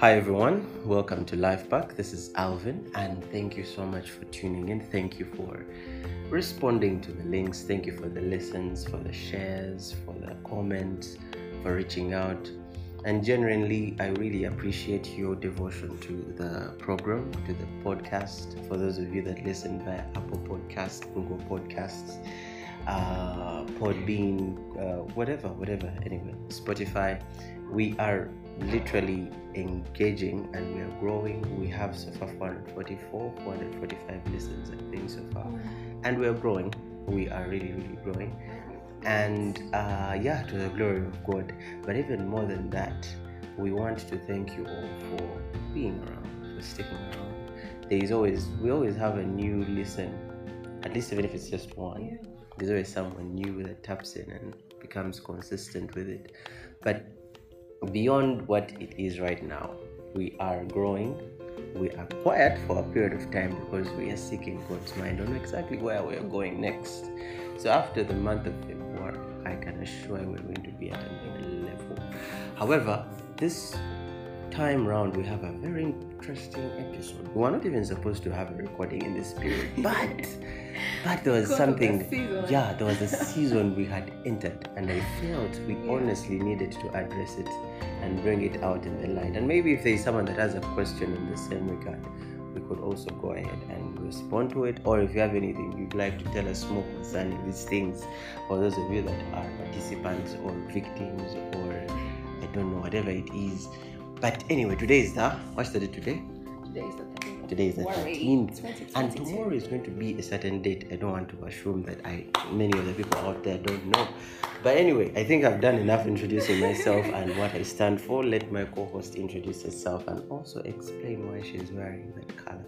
Hi everyone, welcome to Life Pack. This is Alvin, and thank you so much for tuning in. Thank you for responding to the links. Thank you for the listens, for the shares, for the comments, for reaching out. And genuinely, I really appreciate your devotion to the program, to the podcast. For those of you that listen via Apple Podcast, Google Podcasts, uh, Podbean, uh, whatever, whatever. Anyway, Spotify. We are literally engaging and we are growing. We have so far 444, 445 listens, I think, so far. And we are growing. We are really, really growing. And uh, yeah, to the glory of God. But even more than that, we want to thank you all for being around, for sticking around. There is always, we always have a new listen, at least even if it's just one. There's always someone new that taps in and becomes consistent with it. But beyond what it is right now. We are growing. We are quiet for a period of time because we are seeking God's mind on exactly where we are going next. So after the month of February, I can assure you we're going to be at another level. However, this time round we have a very interesting episode. We were not even supposed to have a recording in this period, but but there was of the something yeah, there was a season we had entered and I felt we Yeah. honestly needed to address it and bring it out in the light. And maybe if there is someone that has a question in the same regard, we could also go ahead and respond to it. Or if you have anything you'd like to tell us more concerning these things, for those of you that are participants or victims or I don't know, whatever it is. But anyway, today is the what's the date today? Today is the 13th. Today is the February 13th, and tomorrow is going to be a certain date. I don't want to assume that I many of the people out there don't know. But anyway, I think I've done enough introducing myself and what I stand for. Let my co-host introduce herself and also explain why she's wearing that color.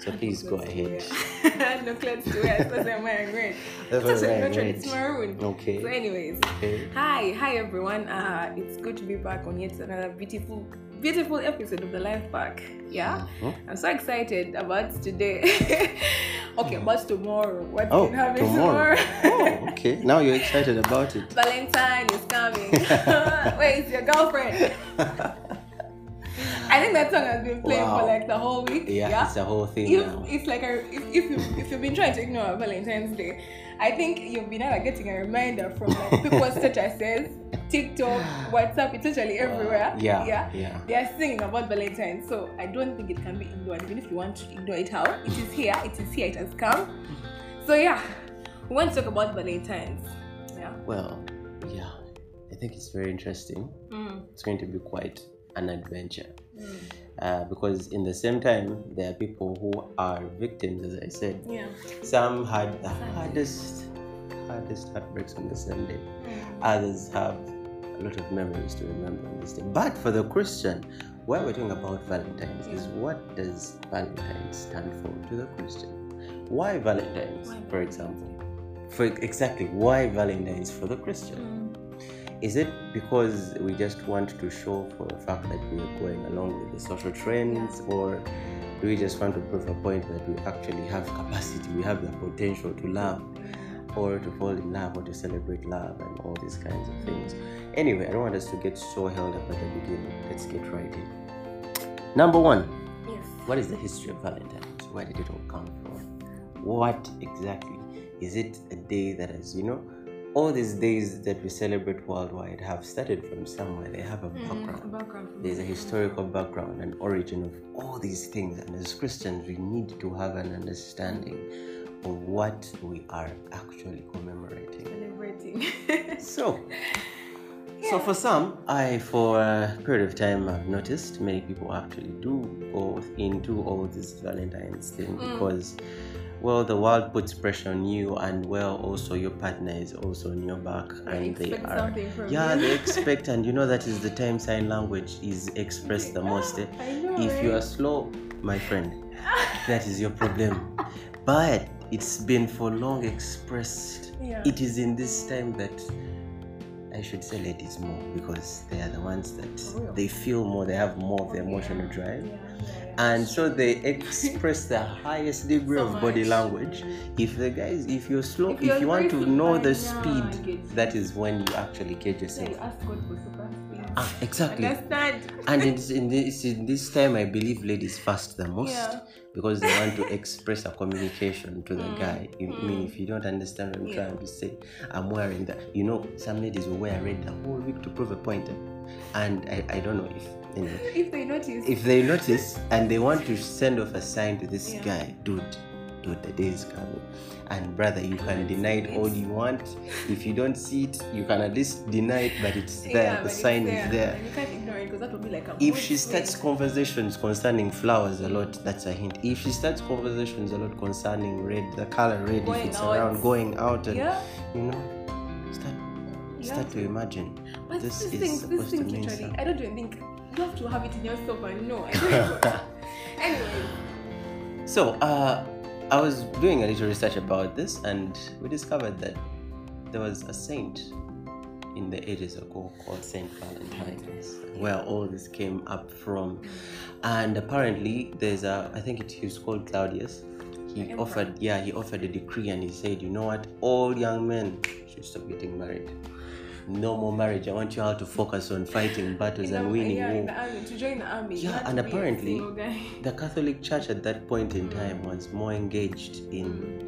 So please go ahead. no clothes to wear, so I'm wearing red. That's I'm not red, wearing it's maroon. So, anyways, Okay. hi, hi everyone. Uh, it's good to be back on yet another beautiful, beautiful episode of the Life Pack. Yeah, Mhm. I'm so excited about today. okay, about tomorrow. What's Oh, been happening tomorrow. tomorrow? Oh, okay. Now you're excited about it. Valentine is coming. Where is your girlfriend? I think that song has been playing Wow. for like the whole week. Yeah, it's a whole thing if now. it's like a, if, if you if you've been trying to ignore Valentine's Day, I think you've been either getting a reminder from like people's statuses, TikTok, WhatsApp, it's literally everywhere. Yeah, yeah, yeah. They are singing about Valentine's, so I don't think it can be ignored. Even if you want to ignore it, how it is here, it is here, it has come. So yeah, we want to talk about Valentine's. Yeah. Well, yeah. I think it's very interesting. Mm. It's going to be quite an adventure. Mm. uh, because in the same time there are people who are victims as i said Yeah. some had the hardest hardest heartbreaks on the same day Mm. others have a lot of memories to remember on this day but for the christian why we're talking about valentine's is what does valentine's stand for to the christian why valentine's Why for example for exactly why valentine's for the christian Mm. Is it because we just want to show for the fact that we are going along with the social trends, or do we just want to prove a point that we actually have capacity, we have the potential to love, or to fall in love, or to celebrate love, and all these kinds of things? Anyway, I don't want us to get so held up at the beginning. Let's get right in. Number one, Yes. what is the history of Valentine's? Where did it all come from? What exactly is it a day that is, you know, all these days that we celebrate worldwide have started from somewhere. They have a background. Mm, background. There's a historical background and origin of all these things. And as Christians, we need to have an understanding of what we are actually commemorating. Celebrating. So, so for some, I for a period of time I've noticed many people actually do go into all this Valentine's thing Mm. because, well, the world puts pressure on you, and well, also your partner is also on your back, and they are. Yeah, you. they expect, and you know that is the time sign language is expressed the most. eh? I know. If you are slow, my friend, that is your problem. But it's been for long expressed. Yeah. It is in this time that I should say ladies more because they are the ones that they feel more, they have more of the emotional drive. And so they express the highest degree So of body much. language. If the guys, if you're slow, If if, you're you want to know the speed, know, I get that is when you actually you yourself. Ask God for super speed. Ah, exactly. Understand? And it's in this in this time, I believe ladies fast the most Yeah. because they want to express a communication to the Mm, guy. You mean if you don't understand what I'm Yeah. trying to say, I'm wearing that. You know, some ladies will wear red the whole week to prove a point, and I, I don't know if you know If they notice, if they notice and they want to send off a sign to this Yeah. guy, dude, dude, the day is coming. And brother, you can deny it all you want. If you don't see it, you can at least deny it, but it's there. Yeah, the sign is there. And you can't ignore it because that would be like a If she starts conversations concerning flowers a lot, that's a hint. If she starts conversations a lot concerning red, the color red, Going if it's out. around going out, and Yeah. you know, start Yeah. start to imagine. But this this is thing, this thing mean literally. I don't even think you have to have it in yourself and know. I don't Anyway, So, uh, I was doing a little research about this, and we discovered that there was a saint in the ages ago called Saint Valentine's, where all this came up from. And apparently, there's a, I think it, he was called Claudius. He offered, yeah, he offered a decree, and he said, you know what, all young men should stop getting married. No more marriage. I want you all to focus on fighting battles and winning yeah, war. army, to join the army. Yeah, and apparently- the Catholic Church at that point in time was more engaged in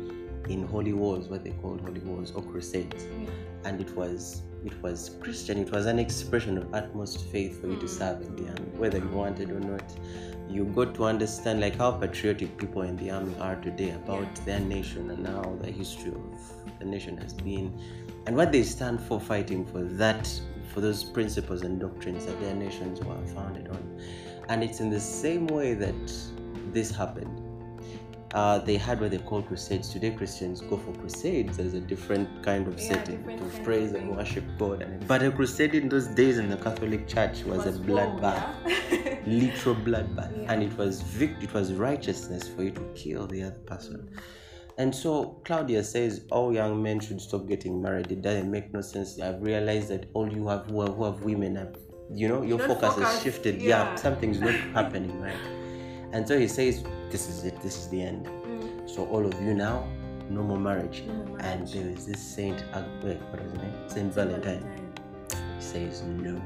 in holy wars, what they called holy wars or crusades, Yeah. and it was it was Christian. It was an expression of utmost faith for you to Mm. serve in the army, whether you wanted or not. You got to understand like how patriotic people in the army are today about Yeah. their nation and how the history of the nation has been, and what they stand for, fighting for that, for those principles and doctrines that their nations were founded on. And it's in the same way that this happened. Uh, they had what they call crusades. Today, Christians go for crusades as a different kind of Yeah, setting to praise and worship God. And but a crusade in those days in the Catholic Church was, a war, bloodbath, yeah. literal bloodbath, Yeah. and it was vic- it was righteousness for you to kill the other person. And so Claudius says all young men should stop getting married. It doesn't make no sense. I've realized that all you have who have, who have women have, you know, your Don't focus, has shifted. yeah. yeah, something's not happening right. And so he says, this is it. This is the end. Mm, So all of you now, no more marriage. no more And there is this Saint, Ag- wait, what was his name? Saint Valentine. He says no.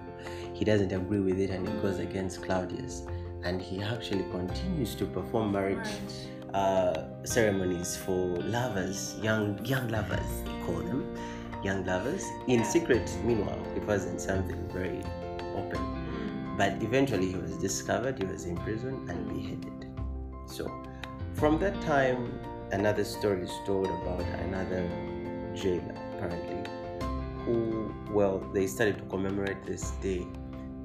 He doesn't agree with it and he goes against Claudius. And he actually continues to perform marriage Marriage. Uh, ceremonies for lovers, young young lovers, they call them, young lovers. In secret, meanwhile, it wasn't something very open. But eventually, he was discovered, he was imprisoned and beheaded. So, from that time, another story is told about another jailer, apparently, who, well, they started to commemorate this day,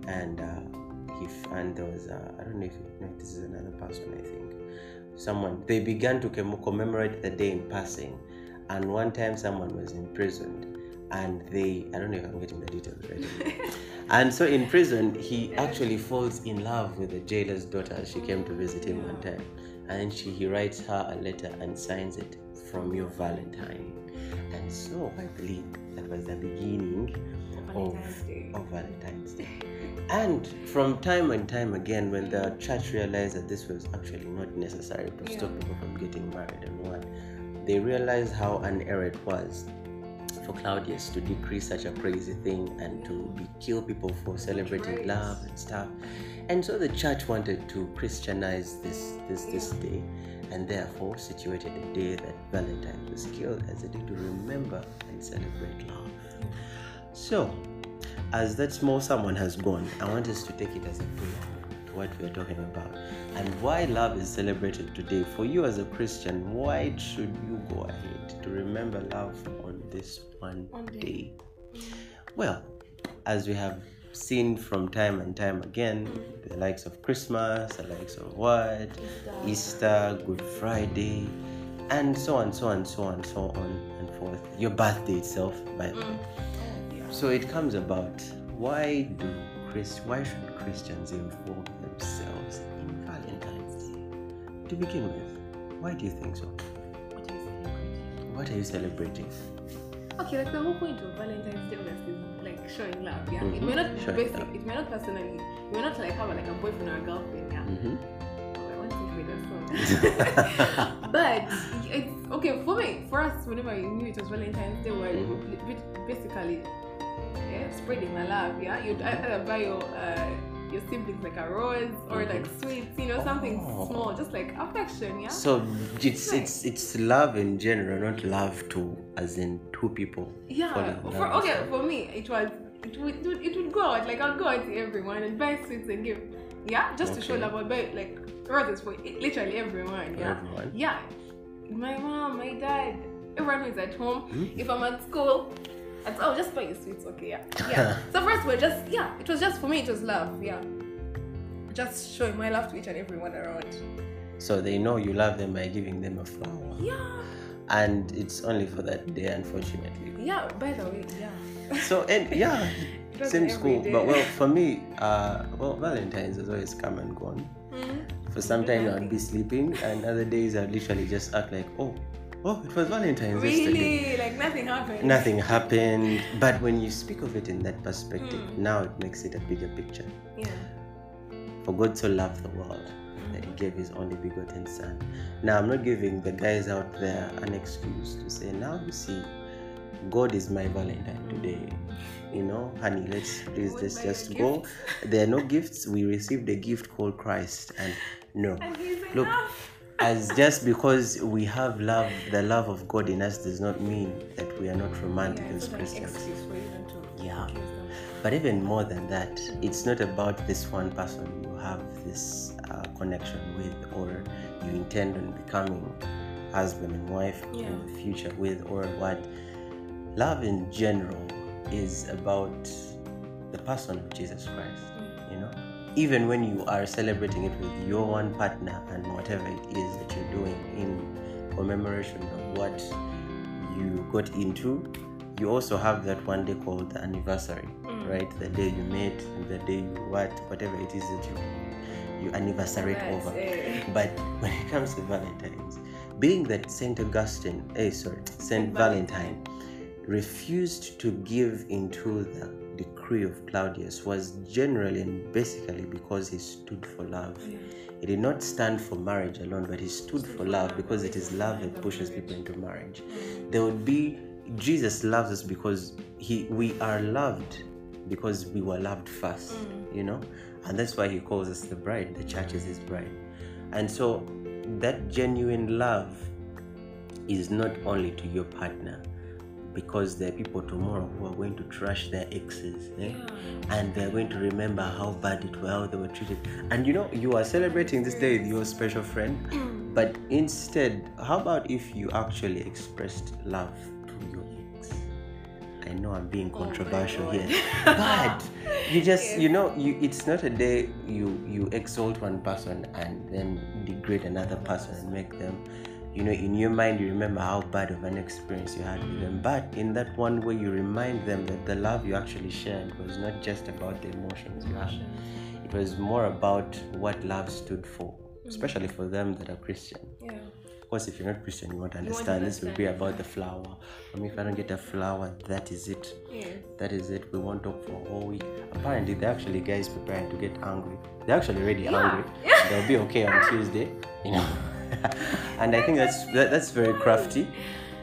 and uh, he f- and there was, uh, I don't know if this is another person, I think, someone, they began to com- commemorate the day in passing, and one time someone was imprisoned, and they, I don't know if I'm getting the details right. And so in prison, he actually falls in love with the jailer's daughter. She came to visit him one time, and she he writes her a letter and signs it from your Valentine. And so I believe that was the beginning of, of Valentine's Day. And from time and time again, when the church realized that this was actually not necessary to stop people from getting married and what, they realized how an error it was for Claudius to decree such a crazy thing and to be kill people for celebrating love and stuff. And so the church wanted to Christianize this this this day and therefore situated a day that Valentine was killed as a day to remember and celebrate love. So as that small someone has gone, I want us to take it as a preamble to what we are talking about and why love is celebrated today. For you as a Christian, why should you go ahead to remember love on this one day. day? Well, as we have seen from time and time again, the likes of Christmas, the likes of what? Easter, Good Friday, and so on, so on, so on, so on and forth. Your birthday itself, by the way. Mm. So it comes about why do Christ why should Christians involve themselves in Valentine's Day? To begin with, why do you think so? What are you celebrating? What are you celebrating? Okay, like the whole point of Valentine's Day obviously is like showing love, yeah. It Mhm. may not be Showing basic, love. it may not personally, you may not like have a, like a boyfriend or a girlfriend, yeah. Mm-hmm. Oh, I want to think that song. but it's okay for me. For us, whenever we knew it was Valentine's Day, we're Mhm. basically yeah, spreading the love. Yeah, you'd either buy your uh, your siblings like a rose or like sweets, you know, something Oh. small, just like affection. Yeah. So it's Nice. it's it's love in general, not love to as in two people. Yeah. For, okay, for me, it was it would it would, go out like I'll go out to everyone and buy sweets and give. Yeah, just to show love. I'll buy like roses for literally everyone. For Yeah. everyone. Yeah. My mom, my dad, everyone who's at home. Hmm? If I'm at school, I'd, oh, just buy you sweets, okay? Yeah. Yeah. so first, we're just, yeah, it was just for me, it was love, yeah. Just showing my love to each and everyone around. So they know you love them by giving them a flower. Yeah. And it's only for that day, unfortunately. Yeah, by the way, yeah. So and yeah, same school. But well, for me, uh, well, Valentine's has always come and gone. Mhm. For some time I'd be sleeping, and other days I'd literally just act like, oh, oh, it was Valentine's yesterday. Really? Like nothing happened. Nothing happened. But when you speak of it in that perspective, Mm. now it makes it a bigger picture. Yeah. For God so loved the world that He gave His only begotten Son. Now I'm not giving the guys out there an excuse to say, now you see, God is my Valentine today. You know, honey, let's please let's just go. gift. There are no gifts. We received a gift called Christ, and no. And he's Look, enough. As just because we have love, the love of God in us does not mean that we are not romantic yeah, as it's not an Christians. excuse for you not to Yeah. But even more than that, it's not about this one person you have this uh, connection with or you intend on becoming husband and wife Yeah. in the future with or what. Love in general is about the person of Jesus Christ, you know? Even when you are celebrating it with your one partner and whatever it is that you're doing in commemoration of what you got into, you also have that one day called the anniversary, Mm. right? The day you met, the day you what, whatever it is that you you anniversary over. it. But when it comes to Valentine's, being that Saint Augustine, eh, sorry, Saint Saint Valentine refused to give into the decree of Claudius was generally and basically because he stood for love. Yeah. He did not stand for marriage alone, but he stood for love because it is love that pushes people into marriage. There would be Jesus loves us because he we are loved because we were loved first, mm. you know, and that's why he calls us the bride. The church is his bride, and so that genuine love is not only to your partner because there are people tomorrow who are going to trash their exes eh? Yeah. and they're going to remember how bad it was how they were treated and you know you are celebrating this day with your special friend but instead how about if you actually expressed love to your ex i know i'm being Oh controversial God. here but you just you know you it's not a day you you exalt one person and then degrade another person and make them you know in your mind you remember how bad of an experience you had with them but in that one way you remind them that the love you actually shared was not just about the emotions you had it was more about what love stood for especially for them that are christian Yeah. of course if you're not christian you won't understand this will be about the flower I mean, if i don't get a flower that is it Yeah. that is it. We won't talk for a whole week. Apparently, they're actually guys preparing to get angry. They're actually already Yeah. angry. They'll be okay on Tuesday, you know. and I think that's that, that's very crafty,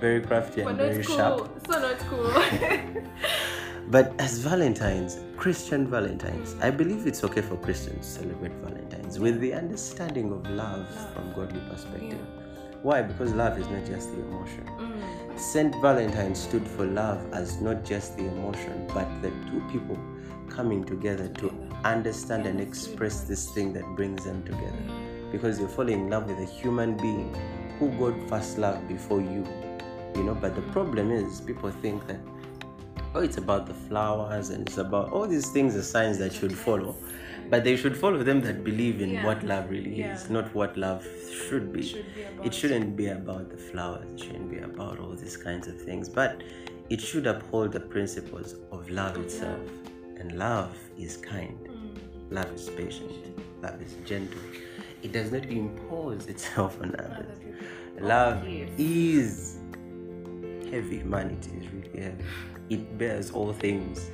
very crafty But and very cool. sharp. So not cool. But as Valentines, Christian Valentines, I believe it's okay for Christians to celebrate Valentines with the understanding of love from godly perspective. Why? Because love is not just the emotion. Mm. Saint Valentine stood for love as not just the emotion, but the two people coming together to understand and express this thing that brings them together. Because you fall in love with a human being who God first loved before you. You know, but the problem is people think that oh it's about the flowers and it's about all these things, the signs that should follow. But they should follow them that believe in Yeah. what love really Yeah. is, not what love should be Should be it shouldn't be about the flowers it shouldn't be about all these kinds of things but it should uphold the principles of love itself and love is kind Mm. love is patient love is gentle it does not impose itself on others oh, love yes. is heavy man it is really heavy it bears all things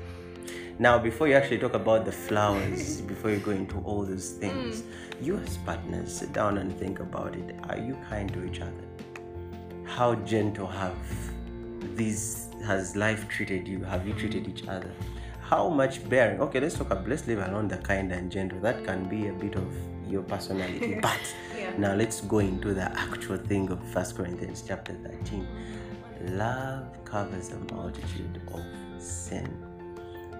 now before you actually talk about the flowers before you go into all those things mm. you as partners sit down and think about it are you kind to each other how gentle have these has life treated you? Have you treated each other? How much bearing? Okay, let's talk about let's leave alone the kind and gentle. That can be a bit of your personality. but Yeah. now let's go into the actual thing of First Corinthians chapter 13. Love covers a multitude of sin.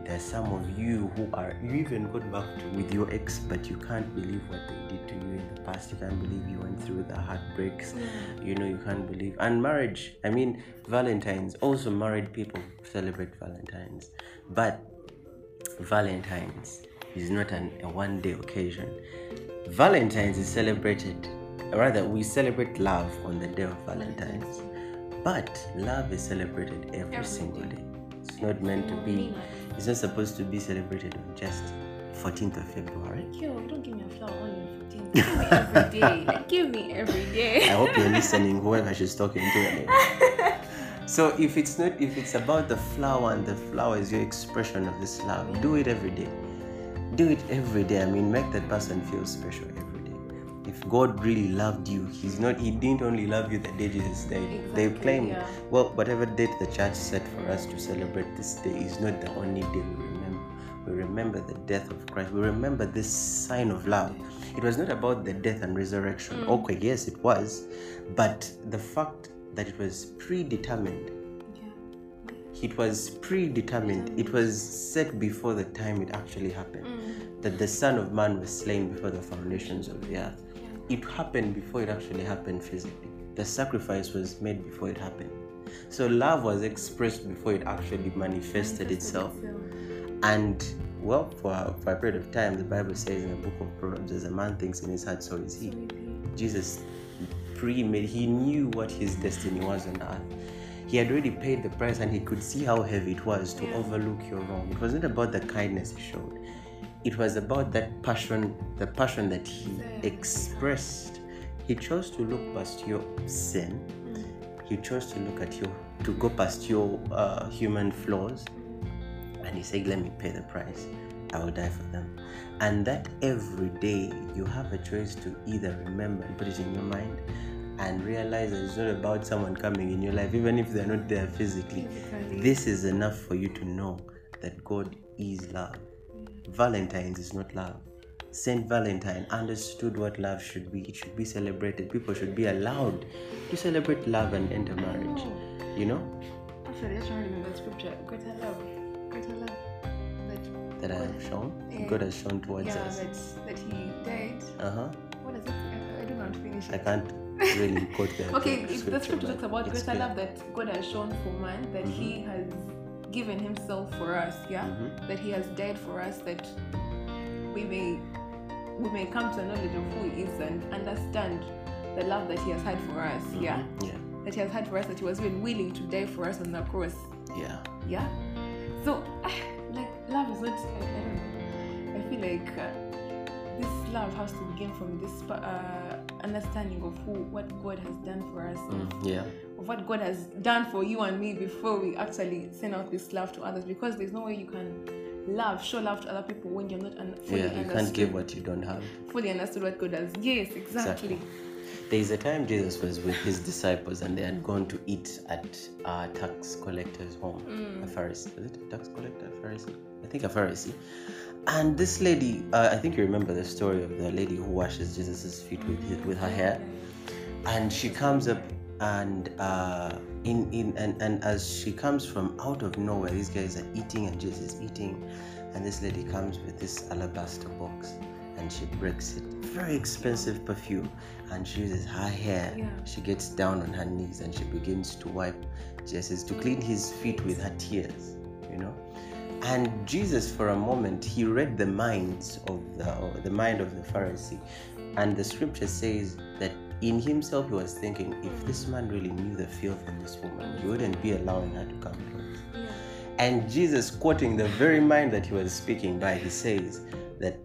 There's some of you who are you even got back to with your ex, but you can't believe what they did to you in the past. You can't believe you went through the heartbreaks. You know you can't believe and marriage. I mean Valentine's. Also married people celebrate Valentine's, but Valentine's is not an, a one-day occasion. Valentine's is celebrated, rather we celebrate love on the day of Valentine's, but love is celebrated every, Every single day. day. It's not meant to be. It's not supposed to be celebrated on just 14th of February. Yo, don't give me a flower on your 14th. Give me every day. Like, give me every day. I hope you're listening, whoever she's talking to. anyway. So if it's not, if it's about the flower and the flower is your expression of this love, do it every day. Do it every day. I mean, make that person feel special every day. If God really loved you, He's not. He didn't only love you the day Jesus died. they claim, yeah. well, whatever date the church set for us to celebrate this day is not the only day we remember. We remember the death of Christ. We remember this sign of love. It was not about the death and resurrection. Mm. Okay, yes, it was, but the fact that it was predetermined it was predetermined. It was set before the time it actually happened. Mm. That the Son of Man was slain before the foundations of the earth. It happened before it actually happened physically. The sacrifice was made before it happened. So love was expressed before it actually manifested itself. And well, for, for a period of time, the Bible says in the book of Proverbs, as a man thinks in his heart, so is he. Jesus pre-made, he knew what his destiny was on earth. He had already paid the price and he could see how heavy it was to Yeah. overlook your wrong. It wasn't about the kindness he showed. It was about that passion, the passion that he expressed. He chose to look past your sin. He chose to look at your, to go past your uh, human flaws. And he said, Let me pay the price. I will die for them. And that every day you have a choice to either remember and put it in your mind and realize that it's not about someone coming in your life, even if they're not there physically. This is enough for you to know that God is love. Valentine's is not love. Saint Valentine understood what love should be. It should be celebrated. People should be allowed to celebrate love and enter marriage. You know? Actually, just remember that scripture. Greater love. Greater love. That, That I have shown. Yeah. God has shown towards yeah, us. that, that he died. Uh huh. What is it? I, I know how to finish I can't really quote the Okay, if the scripture talks about it's greater clear. love that God has shown for man, that He has given Himself for us, yeah, Mhm. that He has died for us, that we may we may come to a knowledge of who He is and understand the love that He has had for us, yeah, Mhm. Yeah. that He has had for us, that He was even willing to die for us on the cross, Yeah. yeah. So, like, love is not. I, I don't know. I feel like uh, this love has to begin from this uh, understanding of who, what God has done for us, Mm, yeah. of what God has done for you and me before we actually send out this love to others. Because there's no way you can love, show love to other people when you're not un- fully Yeah. You understood, can't give what you don't have. fully understood what God has. Yes, exactly. Exactly. There is a time Jesus was with his disciples and they had gone to eat at a tax collector's home. Mm. A Pharisee. Was it a tax collector? A Pharisee? I think a Pharisee. And this lady, uh, I think you remember the story of the lady who washes Jesus' feet with, his, with her hair. And she comes up and uh, in, in and, and as she comes from out of nowhere, these guys are eating and Jesus is eating. And this lady comes with this alabaster box and she breaks it. Very expensive perfume. And she uses her hair. Yeah. She gets down on her knees and she begins to wipe Jesus to clean his feet with her tears, you know. And Jesus, for a moment, he read the minds of the the mind of the Pharisee, and the scripture says that in himself he was thinking, if this man really knew the filth in this woman, he wouldn't be allowing her to come close. Yeah. And Jesus, quoting the very mind that he was speaking by, he says that,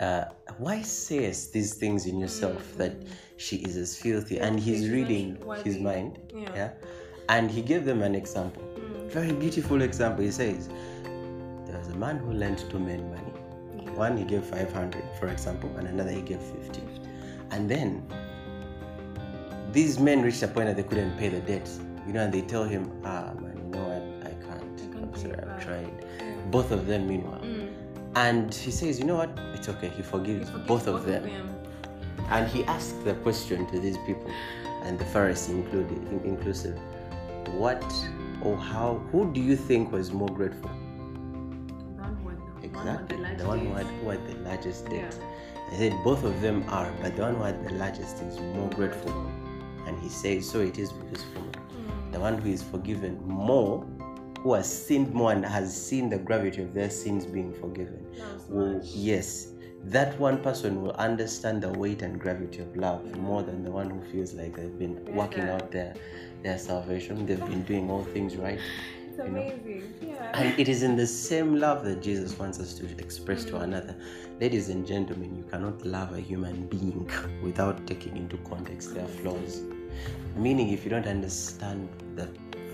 uh, Why says these things in yourself that she is as filthy? And he's reading his mind. Yeah. yeah? And he gave them an example. Very beautiful example. He says, There was a man who lent two men money. Yeah. One he gave 500, for example, and another he gave 50. And then these men reached a point that they couldn't pay the debt. You know, and they tell him, ah man, sorry, Yeah, I can't. I'm bad. trying. Yeah. Both of them, meanwhile. Mm. And he says, you know what? It's okay. He He forgives forgives both of them. them. And he asked the question to these people, and the Pharisee included, in- inclusive, what or how, who do you think was more grateful? The one who the- Exactly. one The one who had, who had the largest Yeah. debt. I said both of them are, but the one who had the largest is more grateful. And he says, so it is with this woman. Mm. The one who is forgiven more, who has sinned more and has seen the gravity of their sins being forgiven. Will, yes, that one person will understand the weight and gravity of love more than the one who feels like they've been Yeah. working out their, their salvation, they've been doing all things right. It's amazing. Yeah. And it is in the same love that Jesus wants us to express to mm. another. Ladies and gentlemen, you cannot love a human being without taking into context their flaws. Meaning, if you don't understand the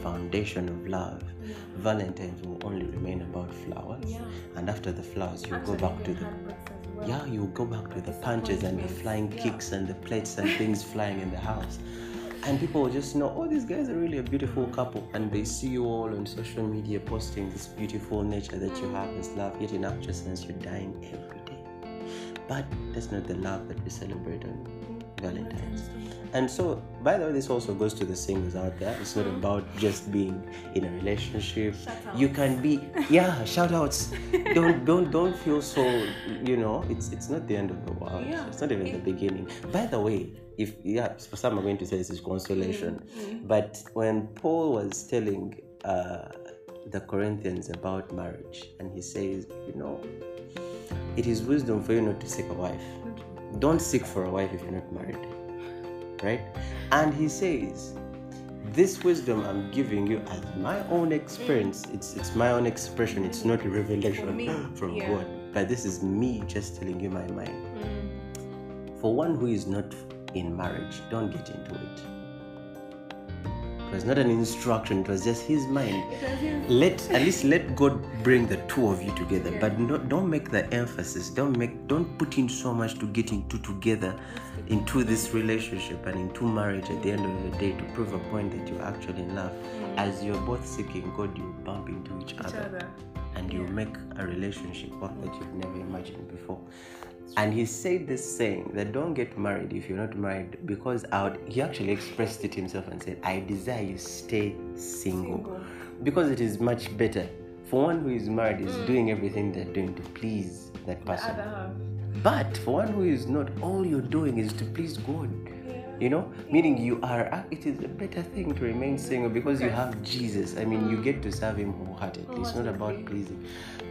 foundation of love, Yeah. Valentine's will only remain about flowers. Yeah. And after the flowers, you Actually, go back to the well. yeah, you go back to the punches and the flying kicks and the plates and things flying in the house. And people just know, oh, these guys are really a beautiful couple. And they see you all on social media posting this beautiful nature that you have this love, yet in actual sense, you're dying every day. But that's not the love that we celebrate on Valentine's. And so, by the way, this also goes to the singles out there. It's not about just being in a relationship. You can be, yeah, shout outs. don't don't don't feel so. You know, it's it's not the end of the world. Yeah. It's not even the beginning. By the way, if yeah, for some are going to say this is consolation, Mm, but when Paul was telling uh, the Corinthians about marriage, and he says, you know, it is wisdom for you not to seek a wife don't seek for a wife if you're not married right and he says this wisdom i'm giving you as my own experience it's it's my own expression it's not a revelation me, from yeah. god but this is me just telling you my mind Mm. for one who is not in marriage don't get into it it was not an instruction it was just his mind his- let at least let god bring the two of you together Yeah. but no, don't make the emphasis don't make don't put in so much to get into together into this relationship and into marriage at the end of the day to prove a point that you're actually in love mm. as you're both seeking god you bump into each, each other other. and you make a relationship work that you've never imagined before. And he said this saying that don't get married if you're not married because out he actually expressed it himself and said, I desire you stay single. Single. Because it is much better for one who is married is mm. doing everything they're doing to please that person. But for one who is not, all you're doing is to please God. You know, meaning you are, uh, it is a better thing to remain single because you have Jesus. I mean, you get to serve Him wholeheartedly. It's not about pleasing.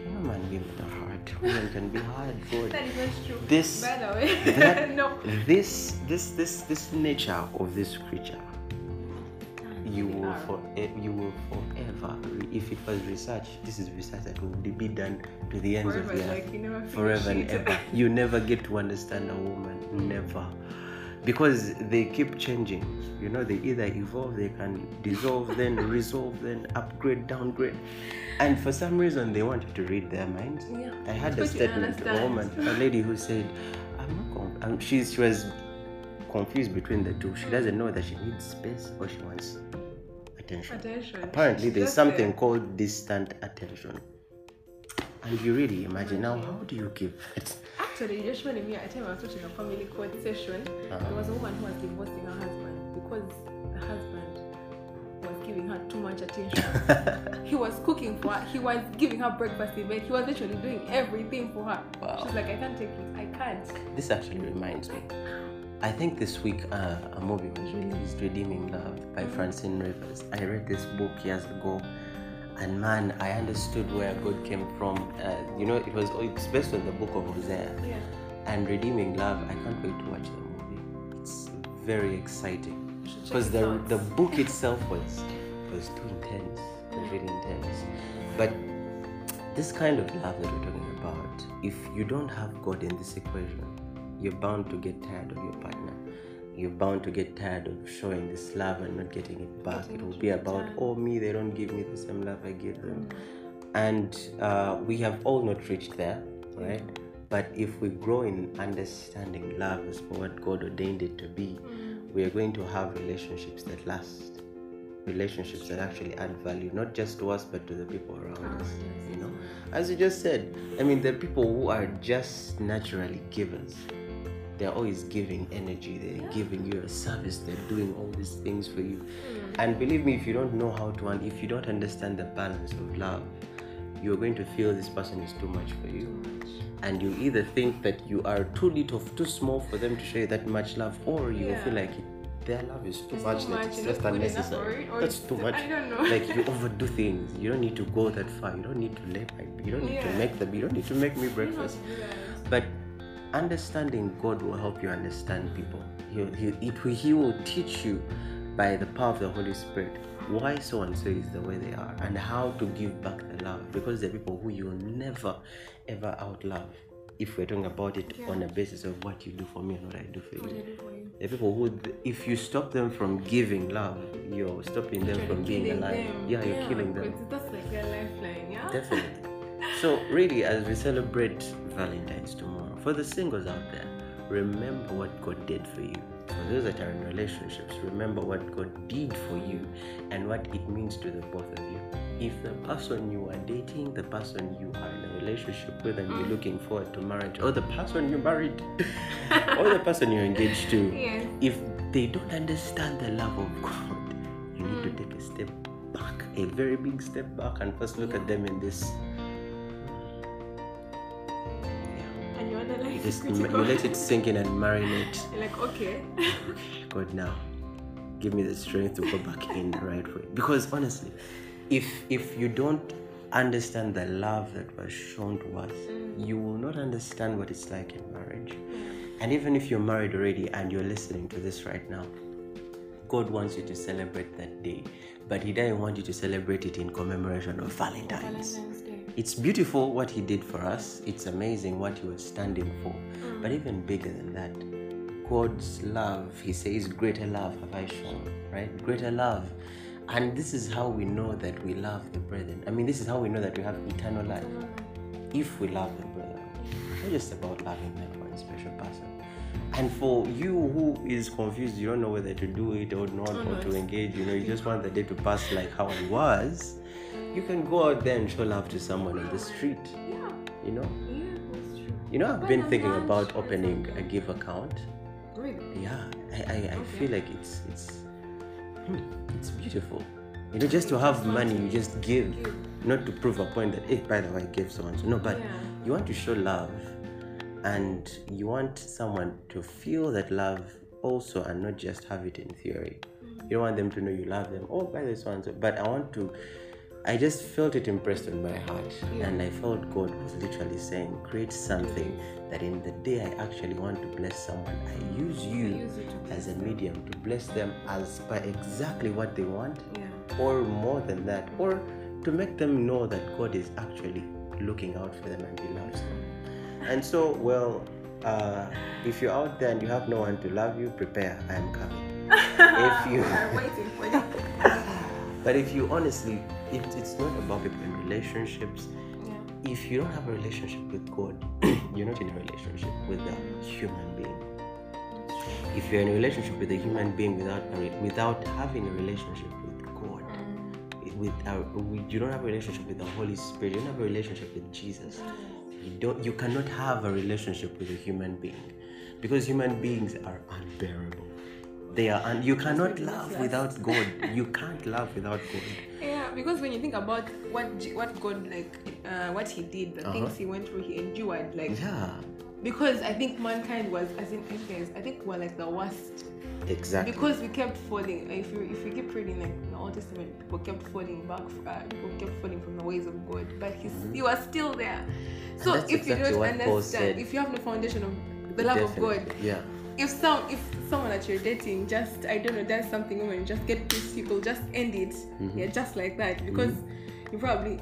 You know, man, women are hard. Women can be hard. God. That is not true. This- By the way. that- no. This, this, this, this nature of this creature, you will for eh, you will forever. If it was research, this is research that will be done to the ends Forever, of the earth like forever and ever. You never get to understand a woman. Mm. Never. Because they keep changing. You know, they either evolve, they can dissolve, then resolve, then upgrade, downgrade. And for some reason, they want you to read their minds. Yeah. I had a But you statement, a woman, a lady who said, I'm not she's, she was confused between the two. She mm. doesn't know that she needs space or she wants attention. Attention. Apparently, there's Just something there. called distant attention. And you really imagine now, how do you give it? Actually, you just reminded me at a time I was watching a family court session. Uh-huh. There was a woman who was divorcing her husband because the husband was giving her too much attention. he was cooking for her, he was giving her breakfast in bed, he was literally doing everything for her. Wow. She's like, I can't take it, I can't. This actually reminds me. I think this week uh, a movie was released, Redeeming Love by Francine Rivers. I read this book years ago, and man, I understood where God came from. Uh, you know, it was it's based on the book of Hosea. Yeah. And Redeeming Love, I can't wait to watch the movie. It's very exciting You should check because the out. the book itself was was too intense. It was really intense. But this kind of love that we're talking about, if you don't have God in this equation, you're bound to get tired of your partner. You're bound to get tired of showing this love and not getting it back. It will be about, oh, me, they don't give me the same love I give them. And uh, we have all not reached there, right? But if we grow in understanding love as for what God ordained it to be, we are going to have relationships that last. relationships that actually add value, not just to us but to the people around us. You know, as you just said, I mean, the people who are just naturally givers. They're always giving energy. They're giving you a service. They're doing all these things for you. Hmm. And believe me, if you don't know how to, and if you don't understand the balance of love, you're going to feel this person is too much for you and you either think that you are too little, too small for them to show you that much love, or you Yeah. feel like it, their love is too It's much, too much, it's just not good enough for unnecessary. it, That's too much. I don't know. Like you overdo things. You don't need to go that far. You don't need to lay my. You don't need to make them. You don't need to make me breakfast. to do that. But understanding God will help you understand people. He, he, it, will- he will teach you by the power of the Holy Spirit why so and so is the way they are and how to give back the love because they're people who you will never ever outlove if we're talking about it Yeah. on a basis of what you do for me and what I do for What you. I do for you. The people who, if you stop them from giving love, you're stopping them You're from being alive. them. Yeah, you're killing them. That's like their lifeline, yeah? Definitely. So, really, as we celebrate Valentine's tomorrow, for the singles out there, remember what God did for you. For those that are in relationships, remember what God did for you and what it means to the both of you. If the person you are dating, the person you are in a relationship with, and you're looking forward to marriage, or the person you married, or the person you're engaged to, Yes. if they don't understand the love of God, you need to mm. take a step back, a very big step back, and first look at them in this. And you analyze just you let it sink in and marinate. You're like, okay. God, now give me the strength to go back in the right way. Because honestly, if if you don't understand the love that was shown to us, mm. you will not understand what it's like in marriage. Mm. And even if you're married already and you're listening to this right now, God wants you to celebrate that day, but He doesn't want you to celebrate it in commemoration of Valentine's. Valentine's Day. It's beautiful what He did for us, it's amazing what He was standing for, mm. but even bigger than that, God's love, He says, Greater love have I shown, right? Greater love. And this is how we know that we love the brethren. I mean, this is how we know that we have eternal life mm. if we love the brethren. It's not just about loving that one special person. And for you who is confused, you don't know whether to do it or not, or to engage, you know, you just want the day to pass like how it was, you can go out there and show love to someone on the street, Yeah. you know. Yeah, that's true. You know, I've Buy been thinking about opening a give account. Really? Yeah, I, I, I Okay. feel like it's it's hmm, it's beautiful. You know, just to have money, you just give, Give. not to prove a point that, hey, by the way, I gave so and. No, but Yeah. you want to show love, and you want someone to feel that love also, and not just have it in theory. Mm. You don't want them to know you love them. Oh, by the way, so and so. But I want to. I just felt it impressed on my heart, Yeah. and I felt God was literally saying, create something that in the day I actually want to bless someone, I use you use as a medium to bless them as by exactly what they want, Yeah. or more than that, or to make them know that God is actually looking out for them and He loves them. And so, well, uh, if you're out there and you have no one to love you, prepare. I am coming. if you I'm waiting for you. But if you honestly, it, it's not about people in relationships. Yeah. If you don't have a relationship with God, you're not in a relationship with a human being. If you're in a relationship with a human being without a without having a relationship with God, mm. with uh, a, with- you don't have a relationship with the Holy Spirit. You don't have a relationship with Jesus. Mm. You don't. You cannot have a relationship with a human being, because human beings are unbearable. They are, and you cannot love without God. You can't love without God. Yeah, because when you think about what what God like, uh, what He did, the Uh-huh. things He went through, He endured, like Yeah, because I think mankind was, as in guys, I think we're like the worst exactly. because we kept falling. If you if you keep reading like in the Old Testament, people kept falling back. Uh, people kept falling from the ways of God, but He He was still there. So if you don't understand, if you have no foundation of the love of God, Yeah. If some if someone that you're dating just I don't know does something women just get pissed people just end it. Mm-hmm. yeah just like that. Because you probably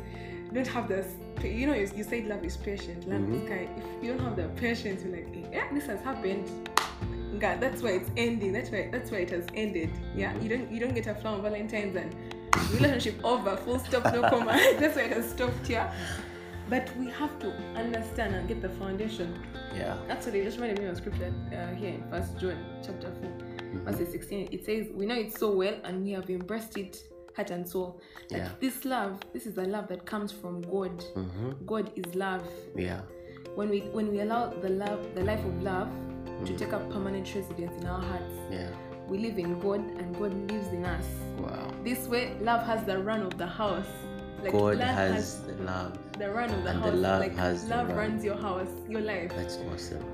don't have this you know you, you said love is patient love Mm-hmm. is kind if you don't have the patience you're like eh, yeah this has happened. God that's why it's ending. That's why that's why it has ended. Yeah Mm-hmm. you don't you don't get a flower on Valentine's and relationship over full stop no comma. That's why it has stopped yeah. But we have to understand and get the foundation Yeah. Actually, it just reminded me of scripture uh, here in First John chapter 4, verse 16. It says, We know it so well and we have embraced it heart and soul. That Yeah. this love, this is the love that comes from God. Mm-hmm. God is love. Yeah. When we when we allow the love, the life of love, Mm. to take up permanent residence in our hearts, Yeah. we live in God and God lives in us. Wow. This way, love has the run of the house. Like God love has the love. the run of the and the love like has the love run. runs your house, your life. That's awesome.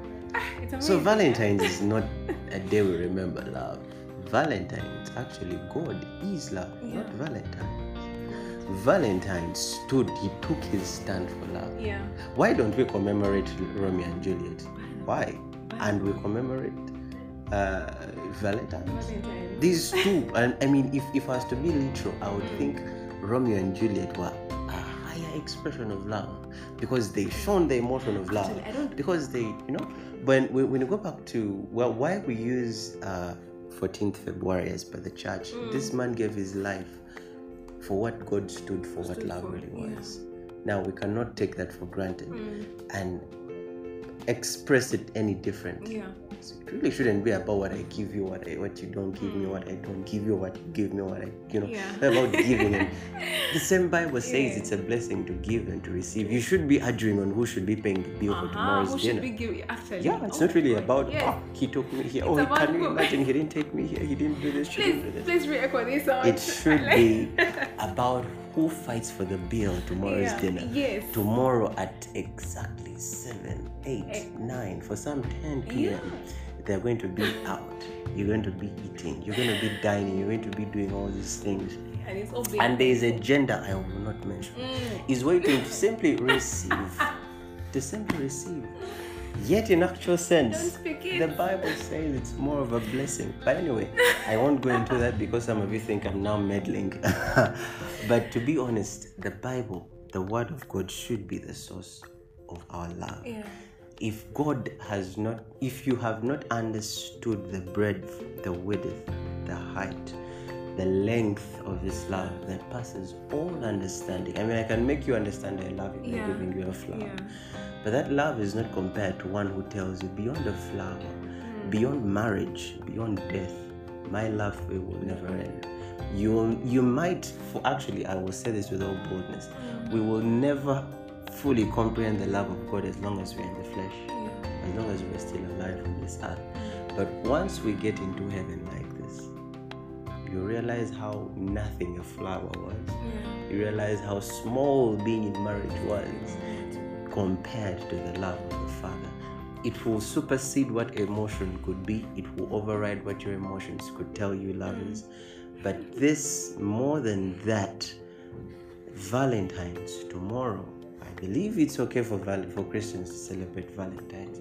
It's. So Valentine's is not a day we remember love. Valentine's actually God is love, not Yeah. Valentine. Valentine stood, he took his stand for love. Yeah. Why don't we commemorate Romeo and Juliet? Why? And we commemorate uh, Valentine's. Valentine's. These two, and I mean, if, if I was to be literal, I would think Romeo and Juliet were a higher expression of love because they shown the emotion of love. Actually, Because they, you know, when when when you go back to well, why we use uh, 14th February as per the church, Mm. this man gave his life for what God stood for, what love for, really yeah. was. Now we cannot take that for granted Mm. and express it any different. Yeah. It really shouldn't be about what I give you, what I, what you don't give me, what I don't give you, what you give me, what I you know. Yeah. About giving and the same Bible says Yeah. it's a blessing to give and to receive. You should be arguing on who should be paying the bill for Uh-huh. tomorrow's Who dinner. should give actually? yeah, it's Oh not really about. Yes. oh he took me here. It's Oh can you imagine he didn't take me here, he didn't do this, Please, didn't do this. please re-echo this out. It should be about who fights for the bill tomorrow's Yeah, dinner. yes. Tomorrow at exactly 7, 8, Eh. 9, for some 10 p.m. They're going to be out. You're going to be eating. You're going to be dining. You're going to be doing all these things. and. And there is a gender I will not mention. Mm. Is waiting to simply receive. to simply receive. Yet, in actual sense, Don't speak it. the Bible says it's more of a blessing. But anyway, I won't go into that because some of you think I'm now meddling. but to be honest, the Bible, the Word of God, should be the source of our love. Yeah. If God has not, if you have not understood the breadth, the width, the height, the length of His love that passes all understanding. I mean, I can make you understand I love you by Yeah. giving you a flower. Yeah. But that love is not compared to one who tells you beyond a flower, hmm. beyond marriage, beyond death, my love for you will never end. You you might for actually I will say this with all boldness. Hmm. We will never fully comprehend the love of God as long as we're in the flesh, Yeah. as long as we're still alive on this earth. Hmm. But once we get into heaven this, you realize how nothing a flower was. Yeah. You realize how small being in marriage was compared to the love of the Father. It will supersede what emotion could be, it will override what your emotions could tell you love is. Mm. But this, more than that, Valentine's tomorrow. I believe it's okay for val- for Christians to celebrate Valentine's,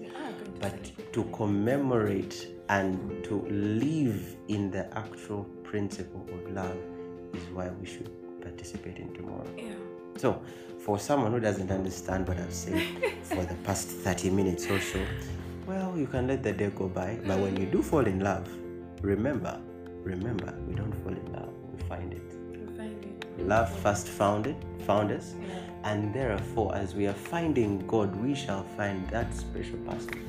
but to commemorate and to live in the actual principle of love is why we should participate in tomorrow. Yeah. So, for someone who doesn't understand what I've said for the past 30 minutes or so, well, you can let the day go by. But when you do fall in love, remember, remember, we don't fall in love, we find it. We find it. Love first found it, found us, Yeah. and therefore, as we are finding God, we shall find that special person.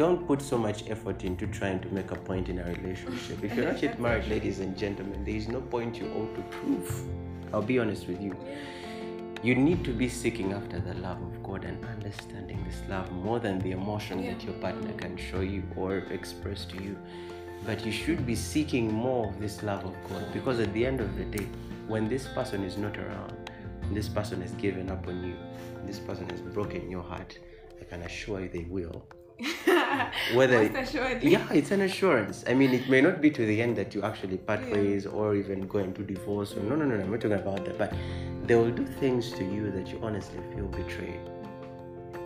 Don't put so much effort into trying to make a point in a relationship. If you're not yet married, ladies and gentlemen, there is no point you ought to prove. I'll be honest with you. You need to be seeking after the love of God and understanding this love more than the emotion that your partner can show you or express to you. But you should be seeking more of this love of God because at the end of the day, when this person is not around, this person has given up on you, this person has broken your heart, I can assure you they will. Whether assuredly. yeah, it's an assurance. I mean, it may not be to the end that you actually part ways or even go into divorce. Or, no, no, no, no. I'm not talking about that. But they will do things to you that you honestly feel betrayed.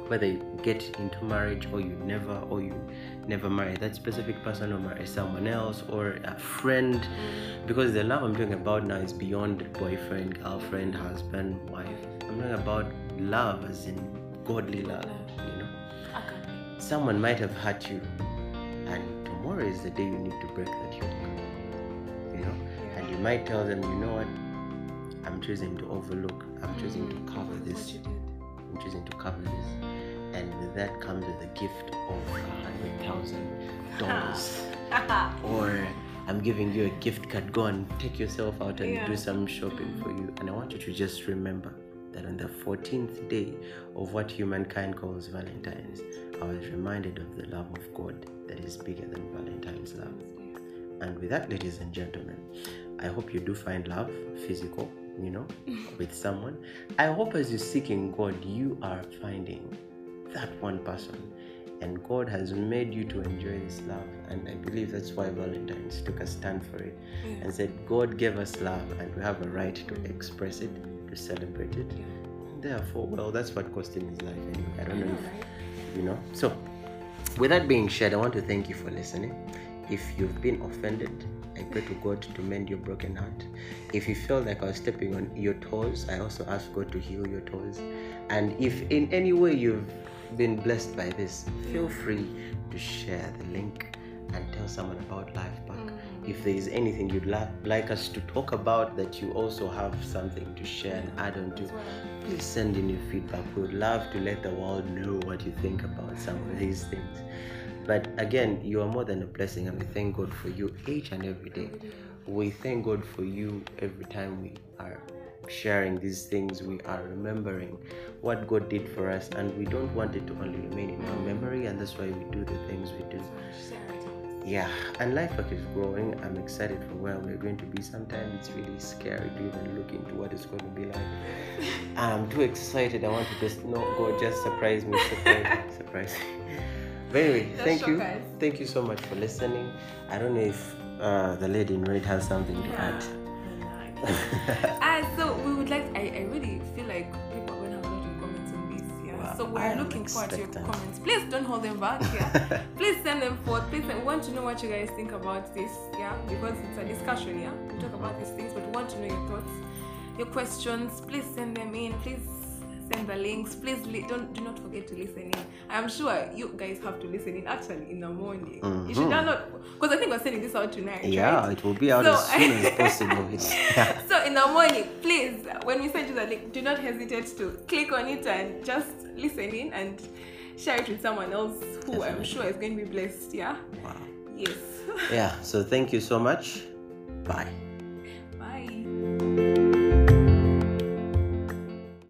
Whether you get into marriage or you never, or you never marry that specific person or marry someone else or a friend, because the love I'm talking about now is beyond boyfriend, girlfriend, husband, wife. I'm talking about love as in godly love. You know Okay. someone might have hurt you and tomorrow is the day you need to break that yoke you know and you might tell them you know what i'm choosing to overlook i'm choosing to cover What this i'm choosing to cover this and with that comes with a gift of a hundred thousand dollars or I'm giving you a gift card. Go and take yourself out and Yeah. do some shopping for you. And I want you to just remember that on the 14th day of what humankind calls Valentine's, I was reminded of the love of God that is bigger than Valentine's love. And with that, ladies and gentlemen, I hope you do find love physical, you know, with someone. I hope as you're seeking God, you are finding that one person. And God has made you to enjoy this love. And I believe that's why Valentine's took a stand for it and said, God gave us love and we have a right to express it, to celebrate it. Therefore, well, that's what cost him his life anyway. I don't know if you know. So, with that being said, I want to thank you for listening. If you've been offended, I pray to God to mend your broken heart. If you feel like I was stepping on your toes, I also ask God to heal your toes. And if in any way you've been blessed by this, feel free to share the link and tell someone about Life. If there is anything you'd la- like us to talk about that you also have something to share and add on to, please send in your feedback. We would love to let the world know what you think about some of these things. But again, you are more than a blessing, and we thank God for you each and every day. We thank God for you every time we are sharing these things. We are remembering what God did for us, and we don't want it to only remain in our memory, and that's why we do the things we do. Yeah, and life work is growing. I'm excited for where we're going to be. Sometimes it's really scary to even look into what it's going to be like. I'm too excited. I want to just not go. just surprise me, surprise me, surprise me. But anyway, Just thank you, us. thank you so much for listening. I don't know if uh, the lady in red has something to add. Ah, so we would like. I, I really we're looking forward to your comments. Please don't hold them back. Yeah. Please send them forth. Please, we want to know what you guys think about this. Yeah, because it's a discussion. Yeah, we talk about these things, but we want to know your thoughts, your questions. Please send them in. Please send the links. Please li- don't do not forget to listen in. I'm sure you guys have to listen in actually in the morning. You should Mhm. download because I think we're sending this out tonight. Yeah, right? it will be out So- as soon as possible. Yeah. So in the morning, please, when we send you the link, do not hesitate to click on it and just listen in and share it with someone else who I'm sure is going to be blessed. Yeah. Wow. Yes. Yeah. So thank you so much. Bye.